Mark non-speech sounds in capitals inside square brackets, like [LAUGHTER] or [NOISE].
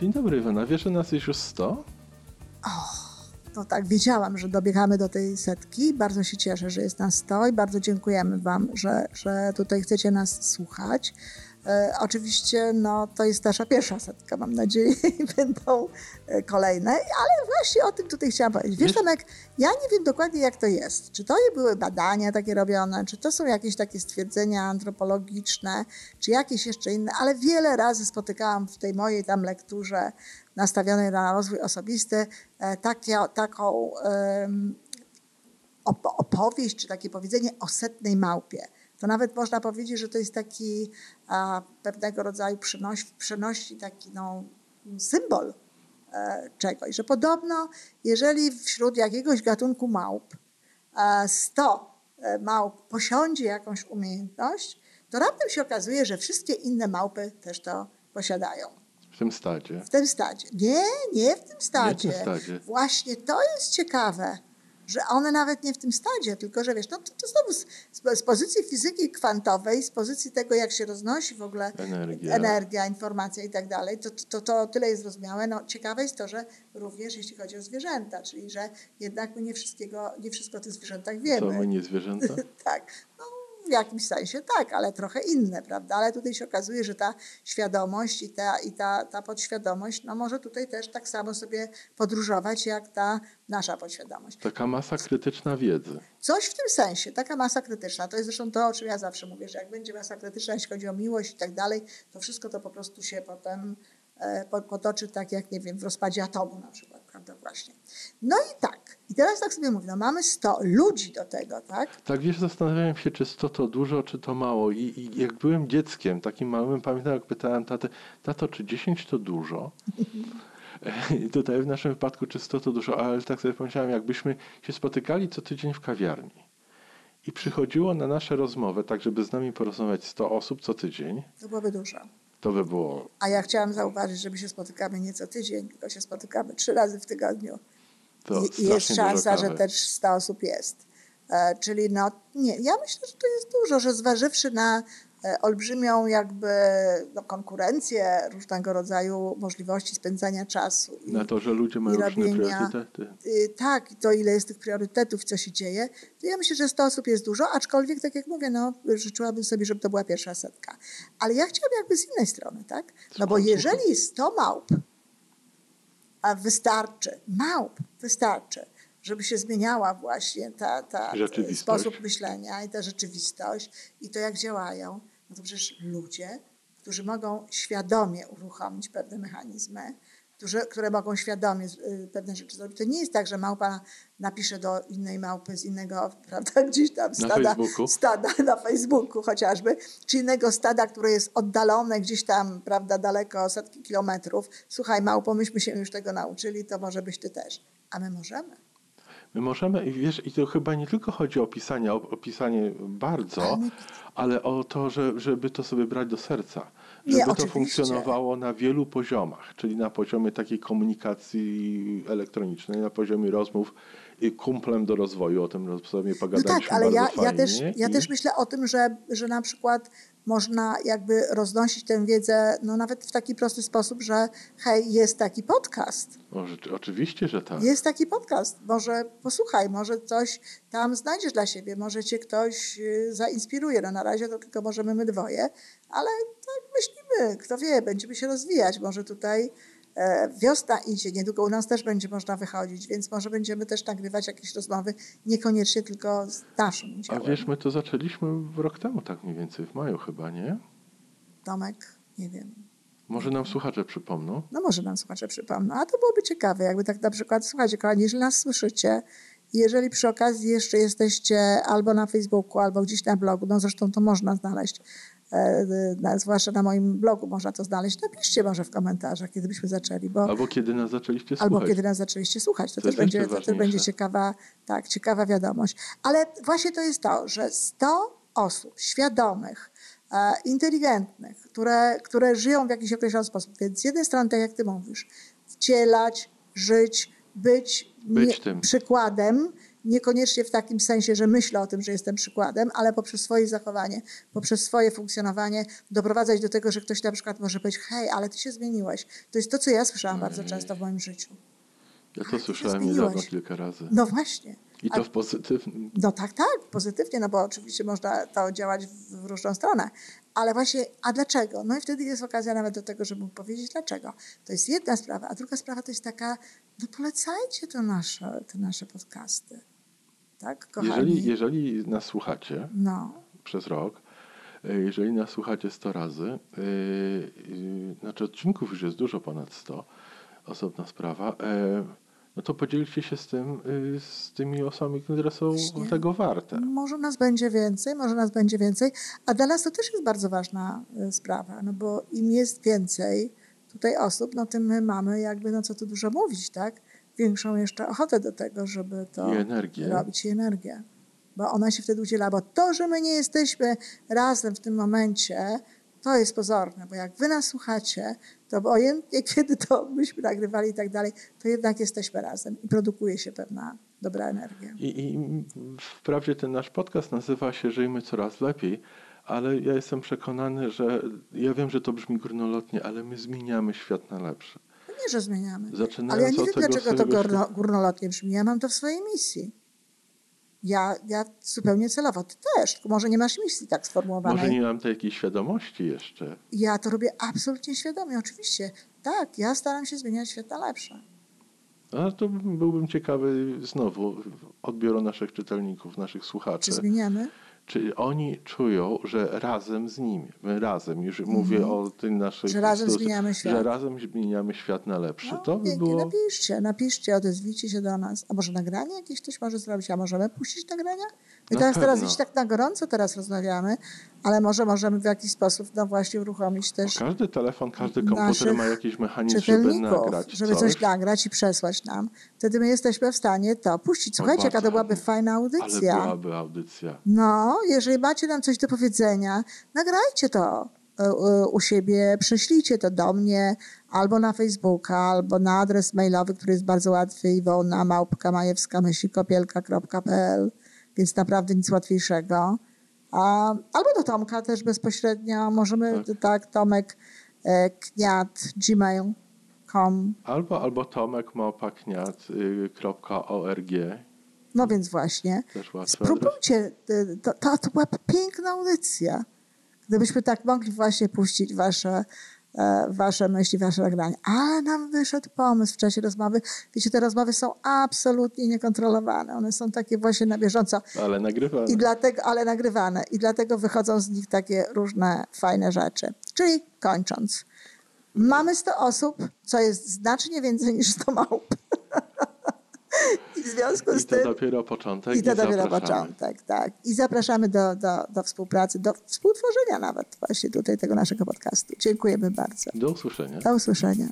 Dzień dobry Iwona, wiesz, że nas jest już 100? No tak, wiedziałam, że dobiegamy do tej setki. Bardzo się cieszę, że jest nas 100 i bardzo dziękujemy Wam, że, że tutaj chcecie nas słuchać. E, oczywiście no, to jest nasza pierwsza setka, mam nadzieję, [LAUGHS] i będą e, kolejne, ale właśnie o tym tutaj chciałam powiedzieć. Wiesz, Tomek, ja nie wiem dokładnie, jak to jest. Czy to były badania takie robione, czy to są jakieś takie stwierdzenia antropologiczne, czy jakieś jeszcze inne, ale wiele razy spotykałam w tej mojej tam lekturze nastawionej na rozwój osobisty e, takie, taką opowieść, czy takie powiedzenie o setnej małpie. To nawet można powiedzieć, że to jest taki a, pewnego rodzaju przenoś, przenosi taki no, symbol e, czegoś, że podobno jeżeli wśród jakiegoś gatunku małp e, 100 e, małp posiądzie jakąś umiejętność, to raptem się okazuje, że wszystkie inne małpy też to posiadają. W tym stadzie. W tym stadzie. Nie, nie w tym stadzie. Nie w tym stadzie. Właśnie to jest ciekawe, że one nawet nie w tym stadzie, tylko że wiesz, no to, to znowu z, z- pozycji fizyki kwantowej, z pozycji tego, jak się roznosi w ogóle Energia. energia informacja i tak dalej, to, to, to tyle jest zrozumiałe. No, ciekawe jest to, że również jeśli chodzi o zwierzęta, czyli że jednak my nie, wszystkiego, nie wszystko o tych zwierzętach wiemy. my nie zwierzęta? [LAUGHS] Tak, no w jakimś sensie tak, ale trochę inne, prawda? Ale tutaj się okazuje, że ta świadomość i ta, i ta, ta podświadomość, no może tutaj też tak samo sobie podróżować, jak ta nasza podświadomość. Taka masa krytyczna wiedzy. Coś w tym sensie, taka masa krytyczna, to jest zresztą to, o czym ja zawsze mówię, że jak będzie masa krytyczna, jeśli chodzi o miłość i tak dalej, to wszystko to po prostu się potem e, po- potoczy tak, jak nie wiem, w rozpadzie atomu na przykład, prawda, właśnie. No i tak, i teraz tak sobie mówię, no mamy 100 ludzi do tego, tak? Tak wiesz, zastanawiałem się, czy 100 to dużo, czy to mało. I, I jak byłem dzieckiem, takim małym, pamiętam, jak pytałem tatę, tato, czy 10 to dużo? [LAUGHS] I tutaj w naszym wypadku, czy 100 to dużo, ale tak sobie pomyślałem, jakbyśmy się spotykali co tydzień w kawiarni i przychodziło na nasze rozmowę, tak żeby z nami porozmawiać 100 osób co tydzień, To byłoby dużo. To by było A ja chciałam zauważyć, że my się spotykamy nie co tydzień, tylko się spotykamy trzy razy w tygodniu. to I, jest szansa, że też 100 osób jest. E, czyli no nie, ja myślę, że to jest dużo, że zważywszy na olbrzymią jakby no, konkurencję różnego rodzaju możliwości spędzania czasu. I, Na to, że ludzie mają i różne robienia- priorytety. y, tak, i to ile jest tych priorytetów, co się dzieje, to ja myślę, że 100 osób jest dużo, aczkolwiek, tak jak mówię, no, życzyłabym sobie, żeby to była pierwsza setka. Ale ja chciałabym jakby z innej strony, tak? No bo jeżeli 100 małp a wystarczy, małp wystarczy, żeby się zmieniała właśnie ta, ta Rzeczywistość. sposób myślenia i ta rzeczywistość i to, jak działają, no to przecież ludzie, którzy mogą świadomie uruchomić pewne mechanizmy, którzy, które mogą świadomie y, pewne rzeczy zrobić. To nie jest tak, że małpa napisze do innej małpy z innego, prawda, [LAUGHS] gdzieś tam stada, Facebooku. stada na Facebooku chociażby, czy innego stada, które jest oddalone gdzieś tam, prawda, daleko, setki kilometrów. Słuchaj, małpo, myśmy się już tego nauczyli, to może byś ty też. A my możemy. My możemy, i wiesz, i to chyba nie tylko chodzi o pisanie, o opisanie bardzo, Ale nie- o to, że, żeby to sobie brać do serca. Nie, Żeby to oczywiście. funkcjonowało na wielu poziomach, czyli na poziomie takiej komunikacji elektronicznej, na poziomie rozmów kumplem do rozwoju, o tym sobie No pogadaliśmy tak, ale ja, fajnie. ja, też, ja też myślę o tym, że, że na przykład można jakby roznosić tę wiedzę no nawet w taki prosty sposób, że hej, jest taki podcast. Może, oczywiście, że tak. Jest taki podcast, może posłuchaj, może coś tam znajdziesz dla siebie, może cię ktoś y, zainspiruje. No na razie to tylko możemy my dwoje, ale tak myślimy, kto wie, będziemy się rozwijać. Może tutaj wiosna idzie, niedługo u nas też będzie można wychodzić, więc może będziemy też nagrywać jakieś rozmowy, niekoniecznie tylko z naszym A udziałem. wiesz, my to zaczęliśmy rok temu, tak mniej więcej, w maju chyba, nie? Tomek, nie wiem. Może nam słuchacze przypomną. No może nam słuchacze przypomną. A to byłoby ciekawe, jakby tak na przykład, słuchajcie kochani, jeżeli nas słyszycie i jeżeli przy okazji jeszcze jesteście albo na Facebooku, albo gdzieś na blogu, no zresztą to można znaleźć, e, na, zwłaszcza na moim blogu można to znaleźć, napiszcie może w komentarzach, kiedy byśmy zaczęli, bo Albo kiedy nas zaczęliście albo słuchać. kiedy nas zaczęliście słuchać. To, To też będzie, to też będzie ciekawa, tak, ciekawa wiadomość. Ale właśnie to jest to, że 100 osób świadomych, e, inteligentnych, które, które żyją w jakiś określony sposób. Więc z jednej strony, tak jak ty mówisz, wcielać, żyć, być, Być tym. przykładem, Niekoniecznie w takim sensie, że myślę o tym, że jestem przykładem, ale poprzez swoje zachowanie, poprzez swoje funkcjonowanie doprowadzać do tego, że ktoś na przykład może powiedzieć, hej, ale ty się zmieniłeś. To jest to, co ja słyszałam bardzo często w moim życiu. Ja to słyszałem niedawno kilka razy. No właśnie. I A- to w pozytywnym. No tak, tak, pozytywnie, no bo oczywiście można to działać w, w różną stronę. Ale właśnie, a dlaczego? No i wtedy jest okazja nawet do tego, żeby mu powiedzieć dlaczego. To jest jedna sprawa, a druga sprawa to jest taka, no polecajcie to nasze, te nasze podcasty. Tak, kochani? Jeżeli, jeżeli nas słuchacie No, przez rok, e, jeżeli nas słuchacie 100 razy, yy, yy, znaczy odcinków już jest dużo ponad 100, osobna sprawa, e, no to podzielcie się z tym, yy, z tymi osobami, które są Właśnie. tego warte. może nas będzie więcej, może nas będzie więcej, a dla nas to też jest bardzo ważna sprawa, no bo im jest więcej tutaj osób, no tym my mamy jakby, no co tu dużo mówić, tak? Większą jeszcze ochotę do tego, żeby to I energię. robić i energię. Bo ona się wtedy udziela, bo to, że my nie jesteśmy razem w tym momencie, to jest pozorne, bo jak wy nas słuchacie, to obojętnie [LAUGHS] kiedy to myśmy nagrywali i tak dalej, to jednak jesteśmy razem i produkuje się pewna dobra energia. I, I wprawdzie ten nasz podcast nazywa się Żyjmy coraz lepiej, ale ja jestem przekonany, że ja wiem, że to brzmi górnolotnie, ale my zmieniamy świat na lepsze. No że zmieniamy. Zaczynając Ale ja nie wiem, dlaczego to górno, górnolotnie brzmi. Ja mam to w swojej misji. Ja, ja zupełnie celowo. Ty też, może nie masz misji tak sformułowanej. Może nie mam takiej świadomości jeszcze. Ja to robię absolutnie świadomie, oczywiście. Tak, ja staram się zmieniać świat na lepsze. A to byłbym ciekawy znowu odbioru naszych czytelników, naszych słuchaczy. Czy zmieniamy? Czy oni czują, że razem z nimi, my razem, już mówię o tym naszych... Mhm. Że razem zmieniamy świat. Że razem zmieniamy świat na lepszy. No, to by pięknie, było... napiszcie, napiszcie, odezwijcie się do nas. A może nagranie jakieś ktoś może zrobić? A możemy puścić nagrania? Na teraz, teraz tak na gorąco teraz rozmawiamy, ale może możemy w jakiś sposób no właśnie uruchomić też Każdy telefon, każdy komputer ma jakiś mechanizm, żeby nagrać żeby coś nagrać i przesłać nam. Wtedy my jesteśmy w stanie to puścić. Słuchajcie, jaka to byłaby fajna Ale audycja. byłaby audycja. No, jeżeli macie nam coś do powiedzenia, nagrajcie to e, e, u siebie, prześlijcie to do mnie albo na Facebooka, albo na adres mailowy, który jest bardzo łatwy, iwona małpka majewska myślikopielka.pl, więc naprawdę nic łatwiejszego. A, albo do Tomka też bezpośrednio, możemy, tak, Tak. Tomek e, kniat gmail.com. Albo, albo tomekmałpakniat.org. No więc właśnie. Też łatwy adres. Spróbujcie, y, to, to, to była piękna audycja. Gdybyśmy tak mogli właśnie puścić wasze, wasze myśli, wasze nagrania. Ale nam wyszedł pomysł w czasie rozmowy. Wiecie, te rozmowy są absolutnie niekontrolowane. One są takie właśnie na bieżąco. Ale nagrywamy. I dlatego, ale nagrywane. I dlatego wychodzą z nich takie różne fajne rzeczy. Czyli kończąc. Mamy 100 osób, co jest znacznie więcej niż 100 małp. I w związku I z to tym... dopiero początek. I to dopiero zapraszamy. początek, tak. I zapraszamy do, do, do współpracy, do współtworzenia nawet właśnie tutaj tego naszego podcastu. Dziękujemy bardzo. Do usłyszenia. Do usłyszenia.